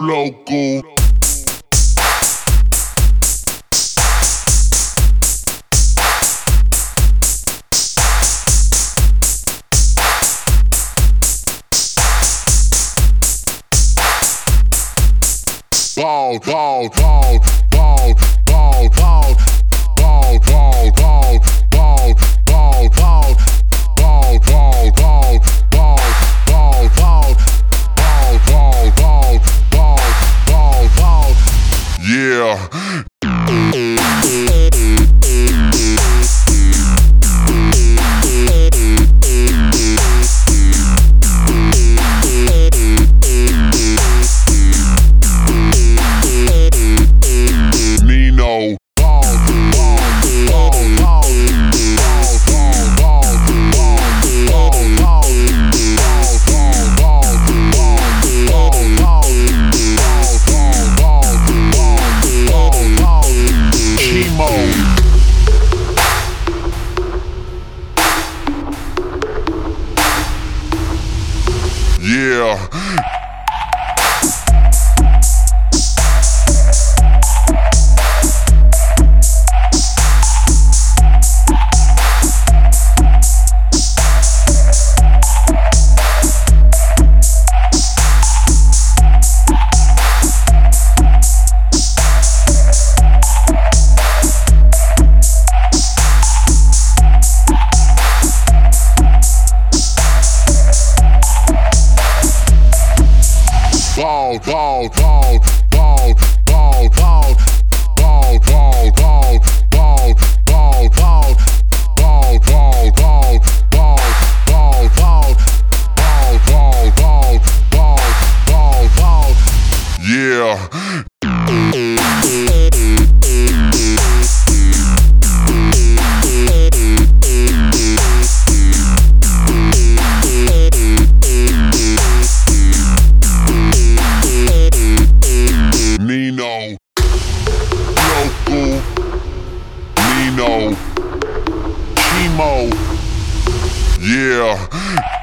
local. Ball, ball, ball, ball, ball, ball, ball, ball, ball. うん。Call, call. Dino. Chemo. Yeah.